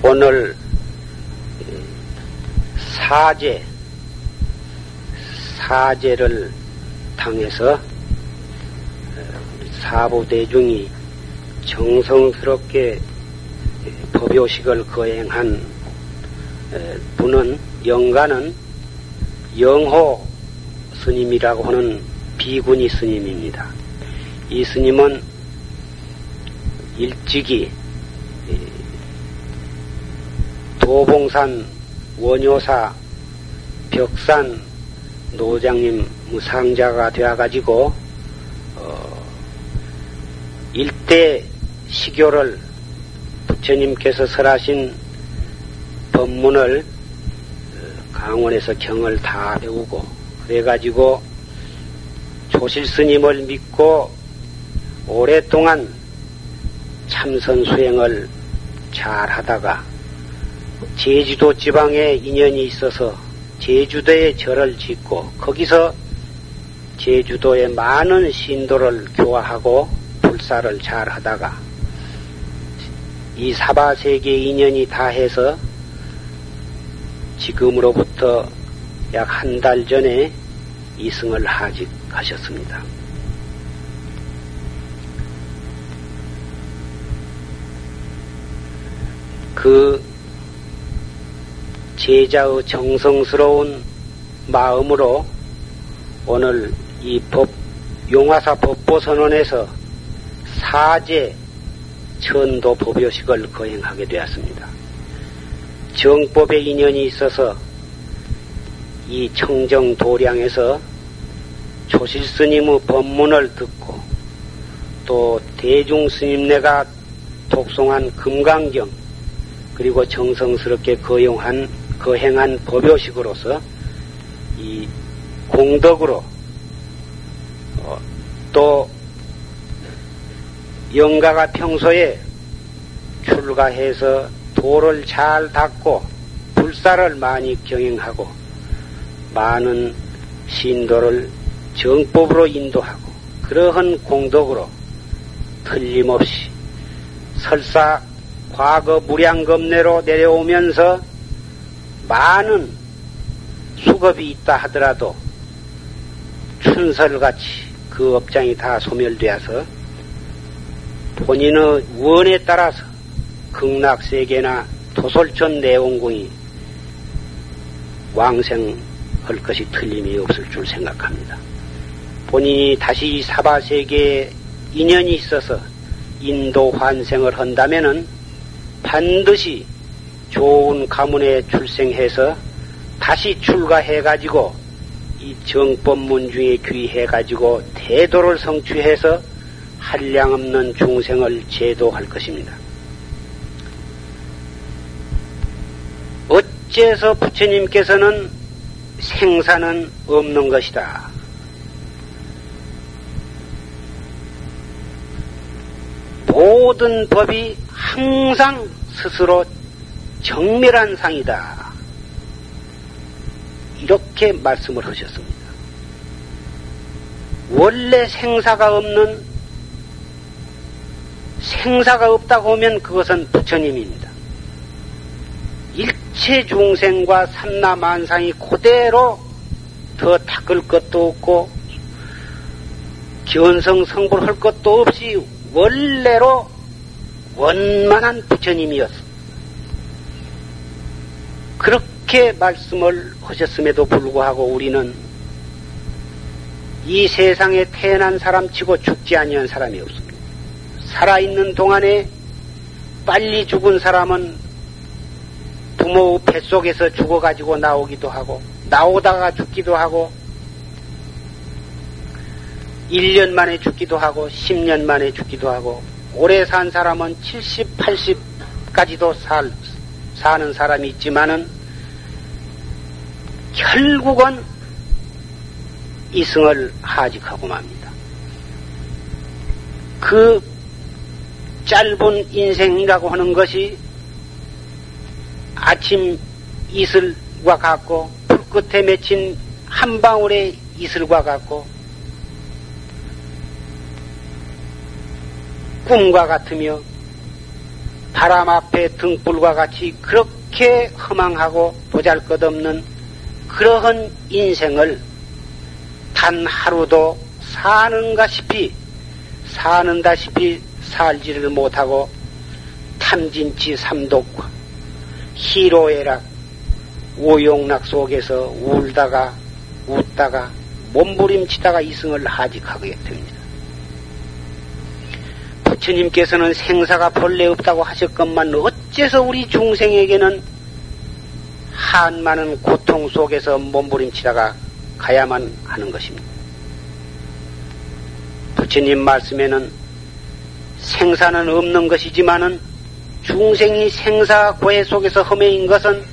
오늘 사제, 사제를 당해서 사부대중이 정성스럽게 법요식을 거행한 분은 영가는 영호 스님이라고 하는 비구니 스님입니다. 이 스님은 일찍이 도봉산 원효사 벽산 노장님 무상자가 되어가지고 어, 일대 시교를 부처님께서 설하신 법문을 어, 강원에서 경을 다 배우고 그래가지고 조실 스님을 믿고 오랫동안 참선 수행을 잘 하다가 제주도 지방에 인연이 있어서 제주도에 절을 짓고 거기서 제주도에 많은 신도를 교화하고 불사를 잘 하다가 이 사바세계 인연이 다 해서 지금으로부터 약 한 달 전에 이승을 하직하셨습니다. 그 제자의 정성스러운 마음으로 오늘 이 법, 용화사 법보선언에서 사제 천도 법요식을 거행하게 되었습니다. 정법의 인연이 있어서 이 청정 도량에서 조실 스님의 법문을 듣고 또 대중 스님네가 독송한 금강경 그리고 정성스럽게 거용한 거행한 법요식으로서 이 공덕으로 어, 또 영가가 평소에 출가해서 도를 잘 닦고 불사를 많이 경영하고 많은 신도를 정법으로 인도하고 그러한 공덕으로 틀림없이 설사 과거 무량겁내로 내려오면서 많은 수급이 있다 하더라도 춘설같이 그 업장이 다 소멸되어서 본인의 원에 따라서 극락세계나 도솔천 내원궁이 왕생할 것이 틀림이 없을 줄 생각합니다. 본인이 다시 사바세계에 인연이 있어서 인도 환생을 한다면은 반드시 좋은 가문에 출생해서 다시 출가해가지고 이 정법문 중에 귀해가지고 대도를 성취해서 한량 없는 중생을 제도할 것입니다. 어째서 부처님께서는 생사는 없는 것이다. 모든 법이 항상 스스로 정밀한 상이다. 이렇게 말씀을 하셨습니다. 원래 생사가 없는 생사가 없다고 하면 그것은 부처님입니다. 일체 중생과 삼라만상이 그대로 더 닦을 것도 없고 견성 성불할 것도 없이 원래로 원만한 부처님이었습니다. 그렇게 말씀을 하셨음에도 불구하고 우리는 이 세상에 태어난 사람치고 죽지 아니한 사람이 없습니다. 살아있는 동안에 빨리 죽은 사람은 부모 뱃속에서 죽어가지고 나오기도 하고 나오다가 죽기도 하고 1년 만에 죽기도 하고 10년 만에 죽기도 하고 오래 산 사람은 70, 80까지도 살, 사는 사람이 있지만은 결국은 이승을 하직하고 맙니다. 그 짧은 인생이라고 하는 것이 아침 이슬과 같고 불끝에 맺힌 한 방울의 이슬과 같고 꿈과 같으며 바람 앞에 등불과 같이 그렇게 허망하고 보잘 것 없는 그러한 인생을 단 하루도 사는가시피 사는다시피 살지를 못하고 탐진치 삼독과 희로애락 오용락 속에서 울다가 웃다가 몸부림치다가 이승을 하직하게 됩니다. 부처님께서는 생사가 본래 없다고 하셨건만 어째서 우리 중생에게는 한많은 고통 속에서 몸부림치다가 가야만 하는 것입니다. 부처님 말씀에는 생사는 없는 것이지만은 중생이 생사 고해 속에서 허매인 것은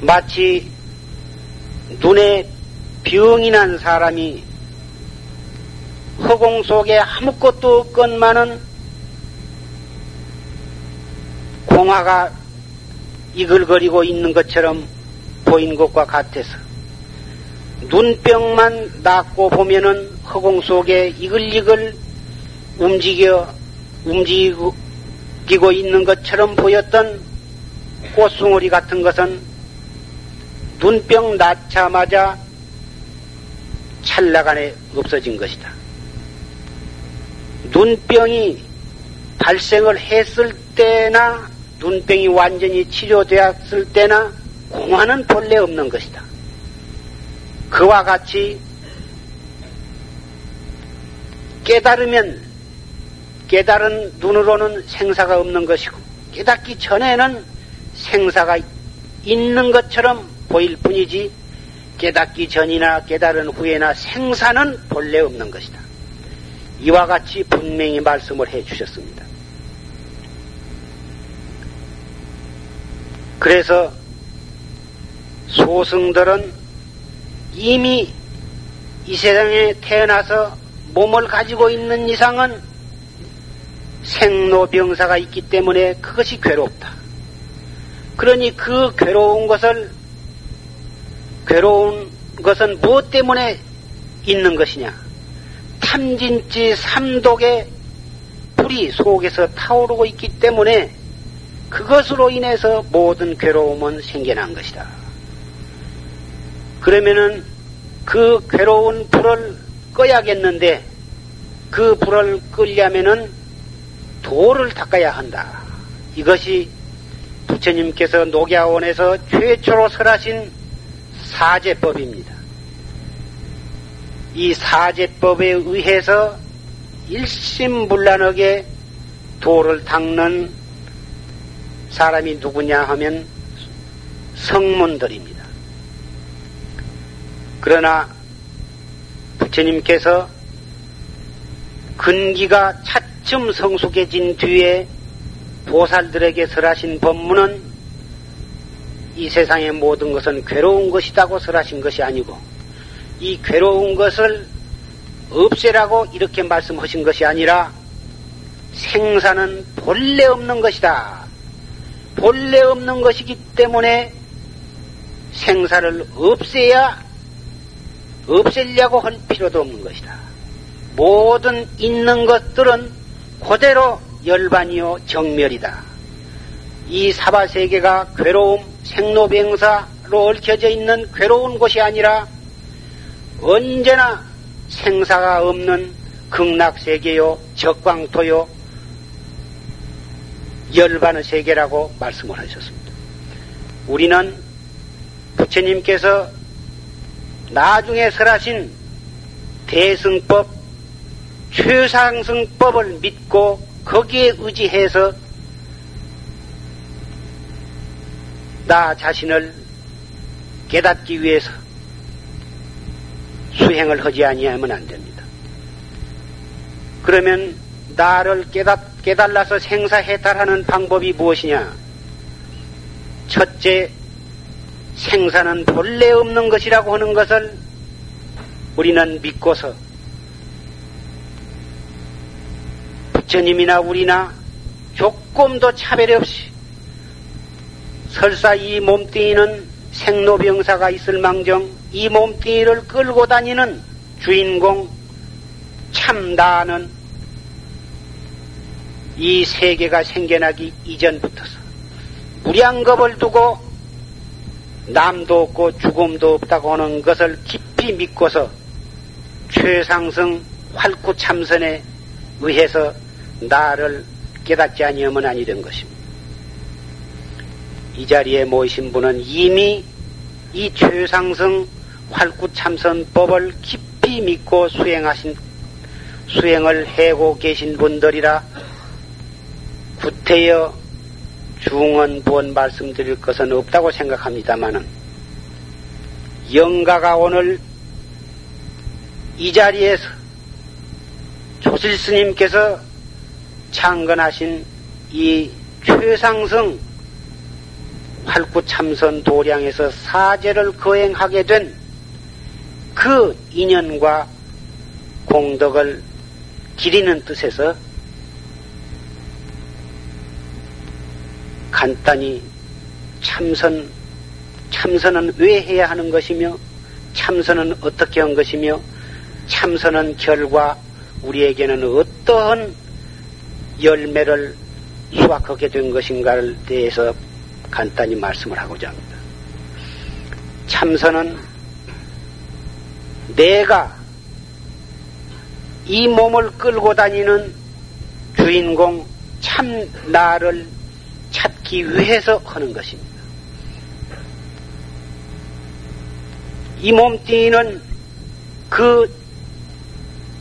마치 눈에 병이 난 사람이 허공 속에 아무것도 없건만은 공화가 이글거리고 있는 것처럼 보인 것과 같아서 눈병만 낫고 보면은 허공 속에 이글이글 움직여 움직이고 있는 것처럼 보였던 꽃송오리 같은 것은 눈병 낳자마자 찰나간에 없어진 것이다. 눈병이 발생을 했을 때나 눈병이 완전히 치료되었을 때나 공화는 본래 없는 것이다. 그와 같이 깨달으면 깨달은 눈으로는 생사가 없는 것이고 깨닫기 전에는 생사가 있는 것처럼 보일 뿐이지 깨닫기 전이나 깨달은 후에나 생사는 본래 없는 것이다. 이와 같이 분명히 말씀을 해 주셨습니다. 그래서 소승들은 이미 이 세상에 태어나서 몸을 가지고 있는 이상은 생로병사가 있기 때문에 그것이 괴롭다. 그러니 그 괴로운 것을 괴로운 것은 무엇 때문에 있는 것이냐? 탐진지 삼독의 불이 속에서 타오르고 있기 때문에 그것으로 인해서 모든 괴로움은 생겨난 것이다. 그러면은 그 괴로운 불을 꺼야겠는데 그 불을 끌려면은 도를 닦아야 한다. 이것이 부처님께서 녹야원에서 최초로 설하신 사제법입니다. 이 사제법에 의해서 일심불란하게 도를 닦는 사람이 누구냐 하면 성문들입니다. 그러나 부처님께서 근기가 차츰 성숙해진 뒤에 보살들에게 설하신 법문은 이 세상의 모든 것은 괴로운 것이라고 설하신 것이 아니고 이 괴로운 것을 없애라고 이렇게 말씀하신 것이 아니라 생사는 본래 없는 것이다. 본래 없는 것이기 때문에 생사를 없애야 없애려고 할 필요도 없는 것이다. 모든 있는 것들은 그대로 열반이요 정멸이다. 이 사바세계가 괴로움, 생로병사로 얽혀져 있는 괴로운 곳이 아니라 언제나 생사가 없는 극락세계요, 적광토요, 열반의 세계라고 말씀을 하셨습니다. 우리는 부처님께서 나중에 설하신 대승법, 최상승법을 믿고 거기에 의지해서 나 자신을 깨닫기 위해서 수행을 하지 아니하면 안 됩니다. 그러면 나를 깨닫, 깨달아서 생사해탈하는 방법이 무엇이냐? 첫째, 생사는 본래 없는 것이라고 하는 것을 우리는 믿고서 부처님이나 우리나 조금도 차별 없이 설사 이 몸뚱이는 생로병사가 있을 망정 이 몸뚱이를 끌고 다니는 주인공 참다는 이 세계가 생겨나기 이전부터서 무량겁을 두고 남도 없고 죽음도 없다고 하는 것을 깊이 믿고서 최상승 활구 참선에 의해서 나를 깨닫지 아니하면 아니 된 것입니다. 이 자리에 모이신 분은 이미 이 최상승 활구 참선법을 깊이 믿고 수행하신 수행을 해고 계신 분들이라 구태여 중언 부언 말씀드릴 것은 없다고 생각합니다마는 영가가 오늘 이 자리에서 조실 스님께서 창건하신 이 최상승 활구 참선 도량에서 사제를 거행하게 된 그 인연과 공덕을 기리는 뜻에서 간단히 참선, 참선은 왜 해야 하는 것이며, 참선은 어떻게 한 것이며, 참선은 결과 우리에게는 어떠한 열매를 수확하게 된 것인가를 대해서 간단히 말씀을 하고자 합니다. 참선은 내가 이 몸을 끌고 다니는 주인공 참 나를 찾기 위해서 하는 것입니다. 이 몸뚱이는 그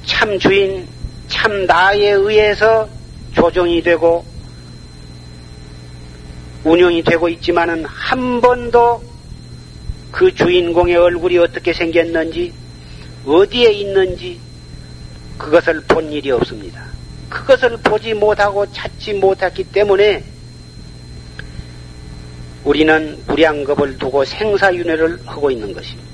참 주인, 참 나에 의해서 조정이 되고 운영이 되고 있지만은 한 번도 그 주인공의 얼굴이 어떻게 생겼는지, 어디에 있는지, 그것을 본 일이 없습니다. 그것을 보지 못하고 찾지 못했기 때문에 우리는 무량겁을 두고 생사윤회를 하고 있는 것입니다.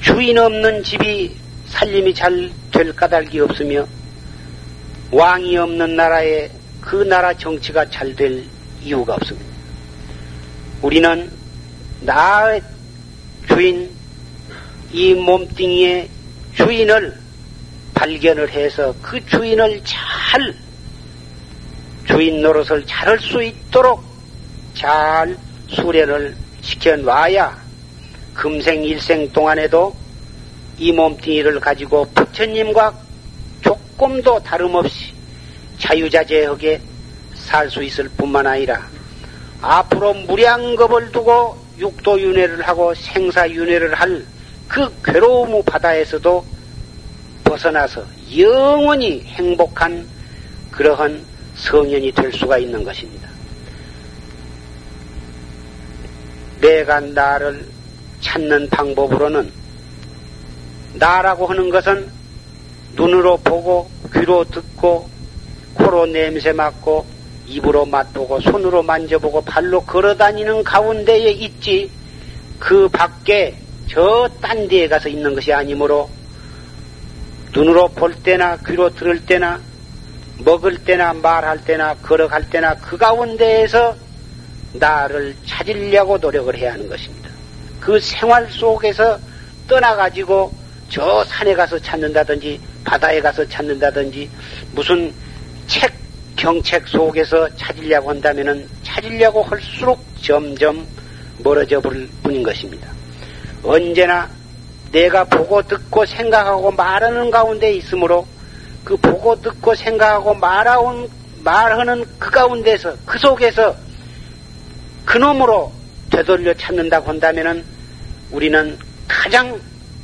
주인 없는 집이 살림이 잘 될 까닭이 없으며 왕이 없는 나라에 그 나라 정치가 잘 될 이유가 없습니다. 우리는 나의 주인, 이 몸뚱이의 주인을 발견을 해서 그 주인을 잘 주인 노릇을 잘 할 수 있도록 잘 수련을 시켜놔야 금생 일생 동안에도 이 몸뚱이를 가지고 부처님과 조금도 다름없이 자유자재하게 살 수 있을 뿐만 아니라 앞으로 무량겁을 두고 육도윤회를 하고 생사윤회를 할 그 괴로움 바다에서도 벗어나서 영원히 행복한 그러한 성현이 될 수가 있는 것입니다. 내가 나를 찾는 방법으로는 나라고 하는 것은 눈으로 보고 귀로 듣고 코로 냄새 맡고 입으로 맛보고 손으로 만져보고 발로 걸어다니는 가운데에 있지 그 밖에 저 딴 데에 가서 있는 것이 아니므로 눈으로 볼 때나 귀로 들을 때나 먹을 때나 말할 때나 걸어갈 때나 그 가운데에서 나를 찾으려고 노력을 해야 하는 것입니다. 그 생활 속에서 떠나가지고 저 산에 가서 찾는다든지 바다에 가서 찾는다든지 무슨 책, 경책 속에서 찾으려고 한다면은 찾으려고 할수록 점점 멀어져 버릴 뿐인 것입니다. 언제나 내가 보고 듣고 생각하고 말하는 가운데 있으므로 그 보고 듣고 생각하고 말하는 그 가운데서 그 속에서 그놈으로 되돌려 찾는다고 한다면은 우리는 가장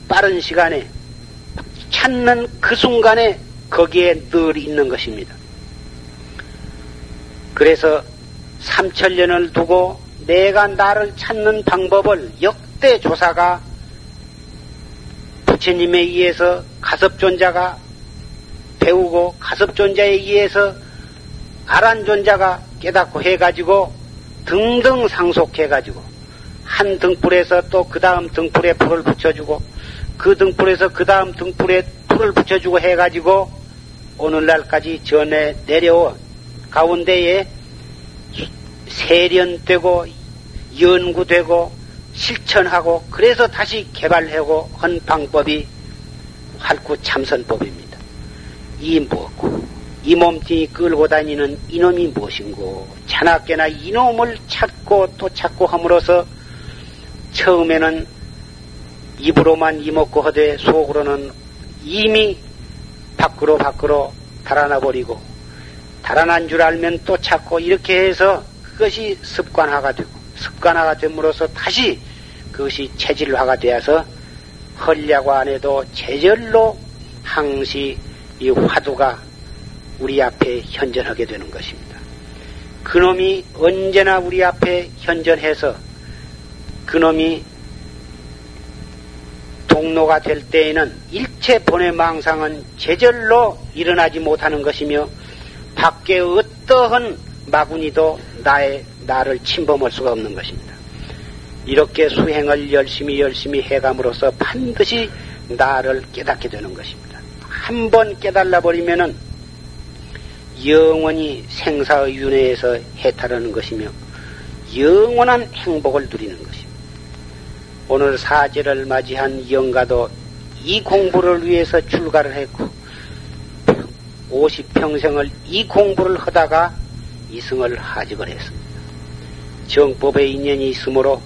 빠른 시간에 찾는 그 순간에 거기에 늘 있는 것입니다. 그래서 삼천년을 두고 내가 나를 찾는 방법을 역대 조사가 부처님에 의해서 가섭존자가 배우고 가섭존자에 의해서 아란존자가 깨닫고 해가지고 등등 상속해가지고 한 등불에서 또 그 다음 등불에 불을 붙여주고 그 등불에서 그 다음 등불에 불을 붙여주고 해가지고 오늘날까지 전해 내려온 가운데에 세련되고 연구되고 실천하고 그래서 다시 개발하고 한 방법이 활구 참선법입니다. 이 무엇고 이 몸뚱이 끌고 다니는 이놈이 무엇인고? 자나깨나 이놈을 찾고 또 찾고 함으로써 처음에는 입으로만 이먹고 하되 속으로는 이미 밖으로 밖으로 달아나 버리고 달아난 줄 알면 또 찾고 이렇게 해서 그것이 습관화가 되고 습관화가 됨으로써 다시 그것이 체질화가 되어서 헐려고 안 해도 제절로 항시 이 화두가 우리 앞에 현전하게 되는 것입니다. 그놈이 언제나 우리 앞에 현전해서 그놈이 동로가 될 때에는 일체 본의 망상은 제절로 일어나지 못하는 것이며 밖에 어떠한 마구니도 나의 나를 침범할 수가 없는 것입니다. 이렇게 수행을 열심히 열심히 해감으로써 반드시 나를 깨닫게 되는 것입니다. 한 번 깨달아 버리면은 영원히 생사의 윤회에서 해탈하는 것이며 영원한 행복을 누리는 것입니다. 오늘 사제를 맞이한 영가도 이 공부를 위해서 출가를 했고 50평생을 이 공부를 하다가 이승을 하직을 했습니다. 정법의 인연이 있으므로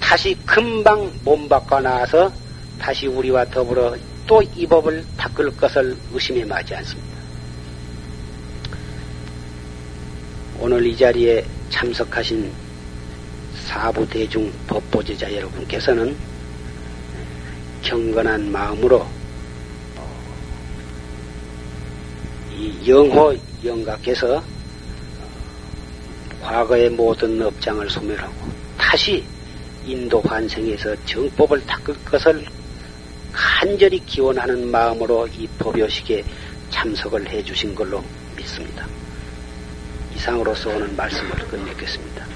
다시 금방 몸 바꿔 나와서 다시 우리와 더불어 또 이 법을 닦을 것을 의심해 마지 않습니다. 오늘 이 자리에 참석하신 사부 대중 법보제자 여러분께서는 경건한 마음으로 이 영호 영가께서 과거의 모든 업장을 소멸하고 다시 인도 환생에서 정법을 닦을 것을 간절히 기원하는 마음으로 이 법요식에 참석을 해 주신 걸로 믿습니다. 이상으로서 오늘 말씀을 끝맺겠습니다.